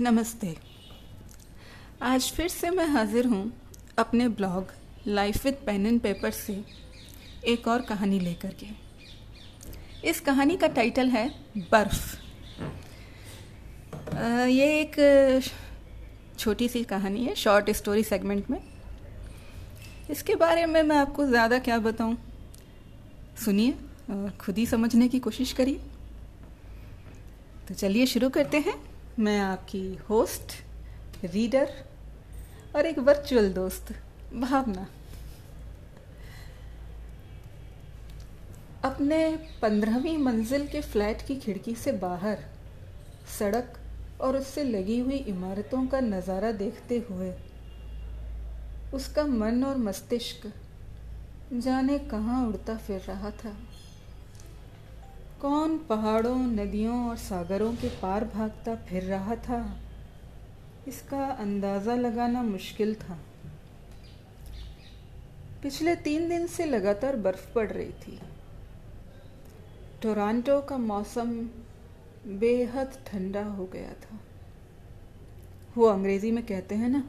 नमस्ते। आज फिर से मैं हाजिर हूँ अपने blog life with pen and paper से एक और कहानी लेकर के। इस कहानी का टाइटल है बर्फ़। ये एक छोटी सी कहानी है शॉर्ट स्टोरी सेगमेंट में। इसके बारे में मैं आपको ज़्यादा क्या बताऊँ, सुनिए खुद ही समझने की कोशिश करिए। तो चलिए शुरू करते हैं। मैं आपकी होस्ट, रीडर और एक वर्चुअल दोस्त, भावना। अपने पंद्रहवीं मंजिल के फ्लैट की खिड़की से बाहर, सड़क और उससे लगी हुई इमारतों का नज़ारा देखते हुए, उसका मन और मस्तिष्क जाने कहाँ उड़ता फिर रहा था। कौन पहाड़ों, नदियों और सागरों के पार भागता फिर रहा था? इसका अंदाज़ा लगाना मुश्किल था। पिछले तीन दिन से लगातार बर्फ़ पड़ रही थी। टोरंटो का मौसम बेहद ठंडा हो गया था। वो अंग्रेज़ी में कहते हैं ना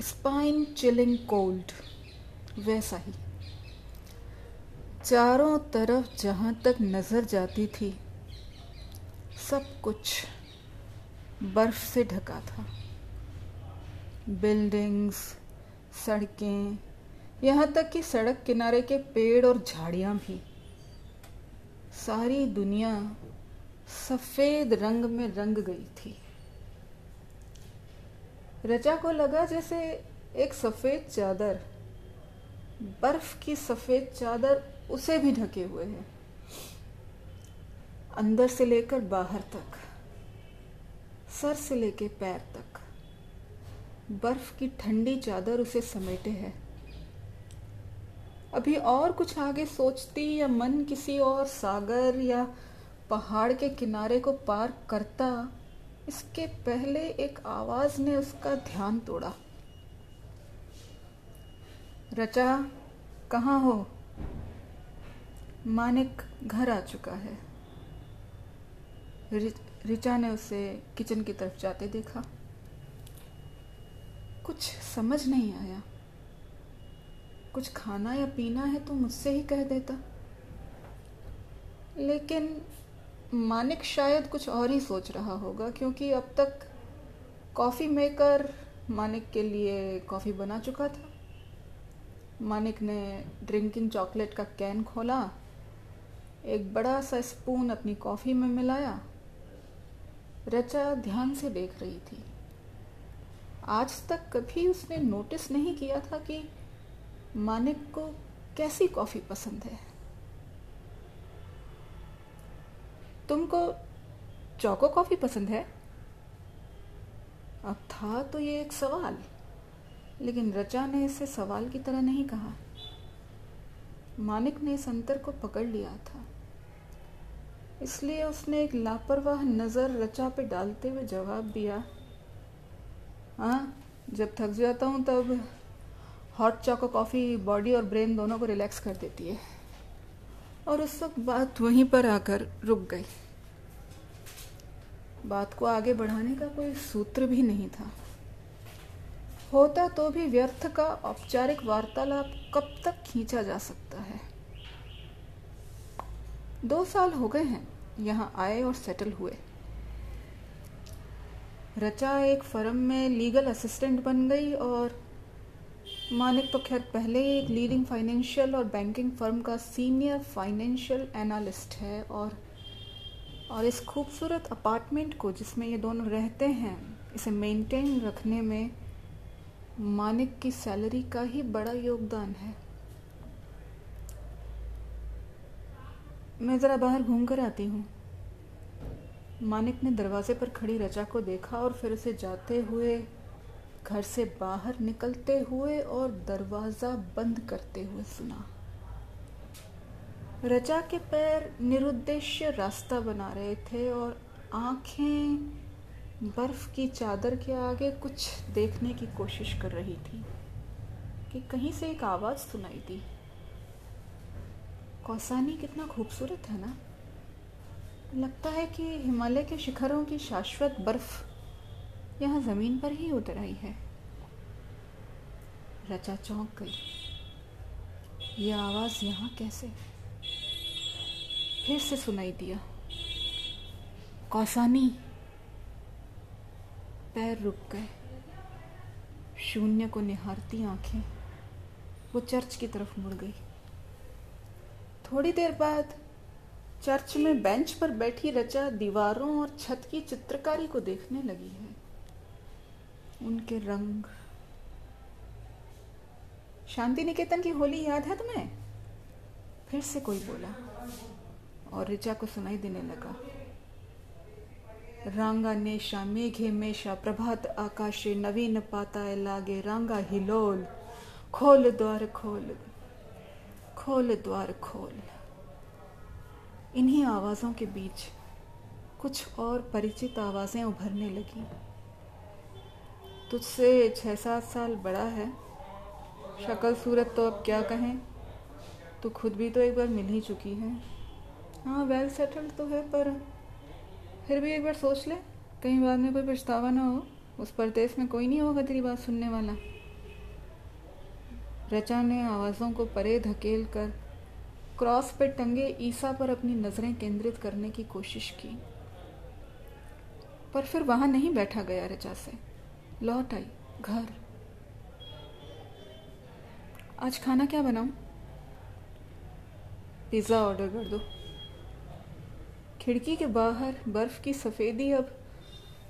स्पाइन चिलिंग कोल्ड वैसा ही। चारों तरफ़ जहाँ तक नज़र जाती थी, सब कुछ बर्फ़ से ढका था। बिल्डिंग्स, सड़कें, यहाँ तक कि सड़क किनारे के पेड़ और झाड़ियाँ भी। सारी दुनिया सफ़ेद रंग में रंग गई थी। रचा को लगा जैसे एक सफ़ेद चादर, बर्फ़ की सफ़ेद चादर उसे भी ढके हुए हैं। अंदर से लेकर बाहर तक, सर से लेकर पैर तक, बर्फ़ की ठंडी चादर उसे समेटे है। अभी और कुछ आगे सोचती या मन किसी और सागर या पहाड़ के किनारे को पार करता, इसके पहले एक आवाज़ ने उसका ध्यान तोड़ा। रचा, कहाँ हो? मानिक घर आ चुका है। रिचा ने उसे किचन की तरफ़ जाते देखा। कुछ समझ नहीं आया। कुछ खाना या पीना है तो मुझसे ही कह देता। लेकिन मानिक शायद कुछ और ही सोच रहा होगा, क्योंकि अब तक कॉफ़ी मेकर मानिक के लिए कॉफ़ी बना चुका था। मानिक ने ड्रिंकिंग चॉकलेट का कैन खोला एक बड़ा सा स्पून अपनी कॉफ़ी में मिलाया। रचा ध्यान से देख रही थी। आज तक कभी उसने नोटिस नहीं किया था कि मानिक को कैसी कॉफ़ी पसंद है। तुमको चौको कॉफ़ी पसंद है? अब था तो ये एक सवाल, लेकिन रचा ने इसे सवाल की तरह नहीं कहा। मानिक ने इस अंतर को पकड़ लिया था। इसलिए उसने एक लापरवाह नज़र रचा पे डालते हुए जवाब दिया हाँ जब थक जाता हूँ तब हॉट चॉको कॉफ़ी बॉडी और ब्रेन दोनों को रिलैक्स कर देती है। और उस वक्त बात वहीं पर आकर रुक गई। बात को आगे बढ़ाने का कोई सूत्र भी नहीं था। होता तो भी व्यर्थ का औपचारिक वार्तालाप कब तक खींचा जा सकता है? दो साल हो गए हैं। यहाँ आए और सेटल हुए। रचा एक फर्म में लीगल असिस्टेंट बन गई और मानिक तो खैर पहले ही एक लीडिंग फाइनेंशियल और बैंकिंग फर्म का सीनियर फाइनेंशियल एनालिस्ट है और और इस खूबसूरत अपार्टमेंट को जिसमें ये दोनों रहते हैं, इसे मेंटेन रखने में मानिक की सैलरी का ही बड़ा योगदान है। मैं ज़रा बाहर घूम कर आती हूँ। मानिक ने दरवाजे पर खड़ी रचा को देखा और फिर उसे जाते हुए, घर से बाहर निकलते हुए और दरवाज़ा बंद करते हुए सुना। रचा के पैर निरुद्देश्य रास्ता बना रहे थे और आँखें बर्फ़ की चादर के आगे कुछ देखने की कोशिश कर रही थी कि कहीं से एक आवाज़ सुनाई दी। कौसानी कितना खूबसूरत है ना? लगता है कि हिमालय के शिखरों की शाश्वत बर्फ़ यहाँ ज़मीन पर ही उतर आई है। रचा चौंक गई। ये आवाज़ यहाँ कैसे? फिर से सुनाई दिया। कौसानी। पैर रुक गए। शून्य को निहारती आँखें। वो चर्च की तरफ़ मुड़ गई। थोड़ी देर बाद चर्च में बेंच पर बैठी रचा दीवारों और छत की चित्रकारी को देखने लगी है। उनके रंग। शांति निकेतन की होली याद है तुम्हें? फिर से कोई बोला। और रिचा को सुनाई देने लगा। रांगा नेशा, मेघे मेषा प्रभात आकाशे, नवीन पाता लागे, रांगा हिलोल, खोल द्वार खोल। खोल द्वार खोल। इन्हीं आवाज़ों के बीच कुछ और परिचित आवाज़ें उभरने लगी। तुझसे छः सात साल बड़ा है। शक्ल सूरत तो अब क्या कहें? तू खुद भी तो एक बार मिल ही चुकी है। हाँ वेल सेटल्ड तो है, पर फिर भी एक बार सोच ले। कहीं बाद में कोई पछतावा ना हो। उस परदेश में कोई नहीं होगा तेरी बात सुनने वाला। रचा ने आवाज़ों को परे धकेल कर क्रॉस पे टंगे ईसा पर अपनी नज़रें केंद्रित करने की कोशिश की। पर फिर वहाँ नहीं बैठा गया रचा से। लौट आई, घर। आज खाना क्या बनाऊँ? पिज़्ज़ा ऑर्डर कर दो। खिड़की के बाहर बर्फ़ की सफ़ेदी अब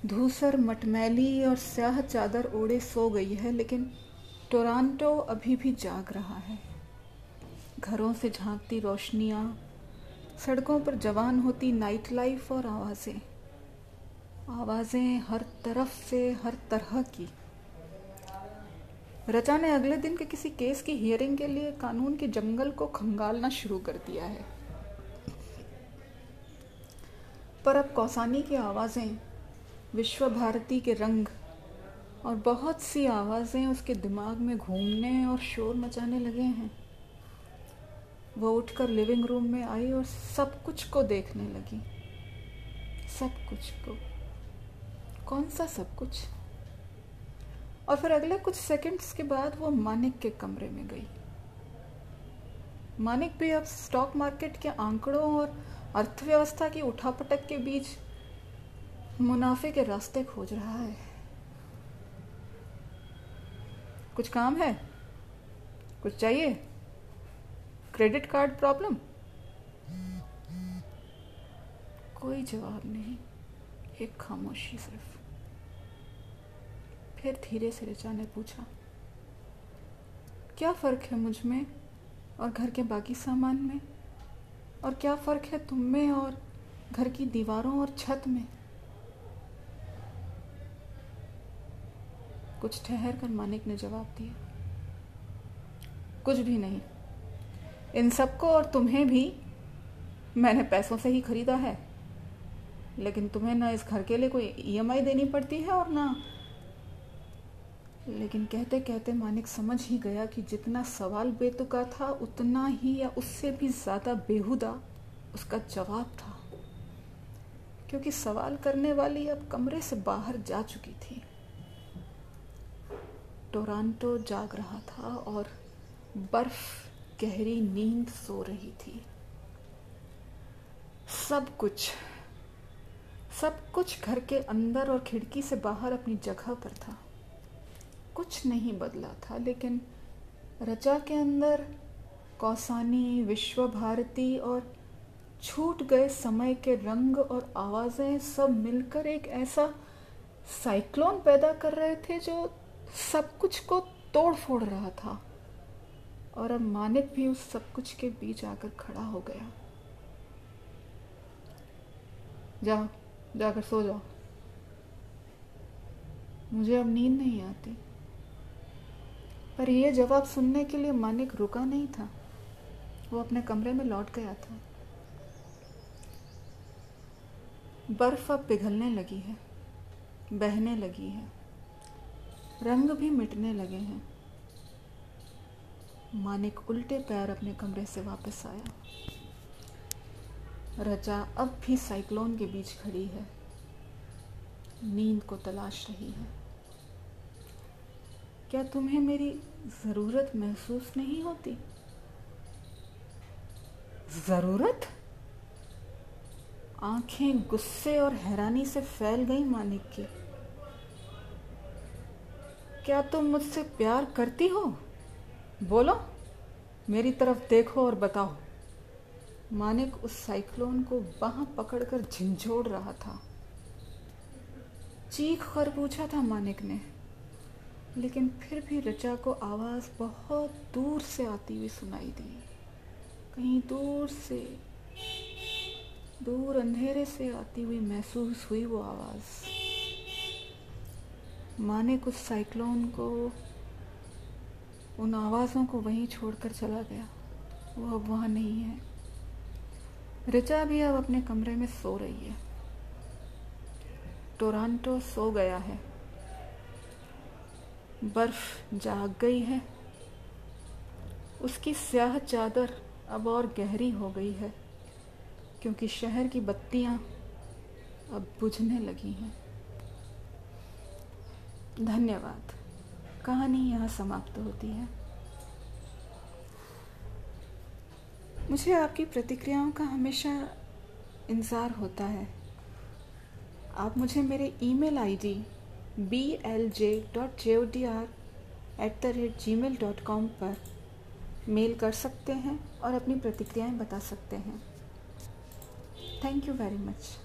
धूसर, मटमैली और स्याह चादर ओढ़े सो गई है, लेकिन टोरांटो अभी भी जाग रहा है। घरों से झांकती रोशनियाँ, सड़कों पर जवान होती नाइट लाइफ और आवाज़ें। आवाज़ें हर तरफ़ से हर तरह की। रचा ने अगले दिन के किसी केस की हियरिंग के लिए कानून के जंगल को खंगालना शुरू कर दिया है। पर अब कौसानी की आवाज़ें विश्व भारती के रंग और बहुत सी आवाज़ें उसके दिमाग में घूमने और शोर मचाने लगे हैं। वो उठकर लिविंग रूम में आई और सब कुछ को देखने लगी। सब कुछ को। कौन सा सब कुछ? और फिर अगले कुछ सेकंड्स के बाद वो मानिक के कमरे में गई। मानिक भी अब स्टॉक मार्केट के आंकड़ों और अर्थव्यवस्था की उठापटक के बीच मुनाफे के रास्ते खोज रहा है। कुछ काम है? कुछ चाहिए? क्रेडिट कार्ड प्रॉब्लम कोई जवाब नहीं। एक खामोशी सिर्फ़। फिर धीरे से रिचा ने पूछा, क्या फ़र्क है मुझमें और घर के बाकी सामान में? और क्या फ़र्क है तुम में और घर की दीवारों और छत में? कुछ ठहर कर मानिक ने जवाब दिया। कुछ भी नहीं। इन सबको और तुम्हें भी मैंने पैसों से ही खरीदा है। लेकिन तुम्हें ना इस घर के लिए कोई ईएमआई देनी पड़ती है और ना। लेकिन कहते कहते मानिक समझ ही गया कि जितना सवाल बेतुका था, उतना ही या उससे भी ज़्यादा बेहुदा उसका जवाब था। क्योंकि सवाल करने वाली अब कमरे से बाहर जा चुकी थी। टोरांटो जाग रहा था और बर्फ़, गहरी नींद सो रही थी। सब कुछ सब कुछ घर के अंदर और खिड़की से बाहर अपनी जगह पर था। कुछ नहीं बदला था, लेकिन रचा के अंदर कौसानी विश्व भारती और छूट गए समय के रंग और आवाज़ें सब मिलकर एक ऐसा साइक्लोन पैदा कर रहे थे जो सब कुछ को तोड़ फोड़ रहा था। और अब मानिक भी उस सब कुछ के बीच आकर खड़ा हो गया। जाओ जाकर सो जाओ। मुझे अब नींद नहीं आती। पर यह जवाब सुनने के लिए मानिक रुका नहीं था। वो अपने कमरे में लौट गया था। बर्फ़ अब पिघलने लगी है, बहने लगी है। रंग भी मिटने लगे हैं। मानिक उल्टे पैर अपने कमरे से वापस आया। रचा अब भी साइक्लोन के बीच खड़ी है। नींद को तलाश रही है। क्या तुम्हें मेरी ज़रूरत महसूस नहीं होती? ज़रूरत? आँखें गुस्से और हैरानी से फैल गई मानिक की। क्या तुम मुझसे प्यार करती हो? बोलो, मेरी तरफ़ देखो और बताओ। मानिक उस साइक्लोन को बाह पकड़कर झंझोड़ रहा था। चीख कर पूछा था मानिक ने, लेकिन फिर भी रचा को आवाज़ बहुत दूर से आती हुई सुनाई दी। कहीं दूर से, दूर अंधेरे से आती हुई महसूस हुई वो आवाज़। माँ ने कुछ साइक्लोन को, उन आवाज़ों को वहीं छोड़कर चला गया। वो अब वहाँ नहीं है। रिचा भी अब अपने कमरे में सो रही है। टोरंटो सो गया है। बर्फ़ जाग गई है। उसकी स्याह चादर अब और गहरी हो गई है, क्योंकि शहर की बत्तियाँ अब बुझने लगी हैं। धन्यवाद। कहानी यहाँ समाप्त होती है। मुझे आपकी प्रतिक्रियाओं का हमेशा इंतज़ार होता है। आप मुझे मेरे email ID B L J dot J O D R at the rate Gmail dot com पर मेल कर सकते हैं और अपनी प्रतिक्रियाएँ बता सकते हैं। Thank you very much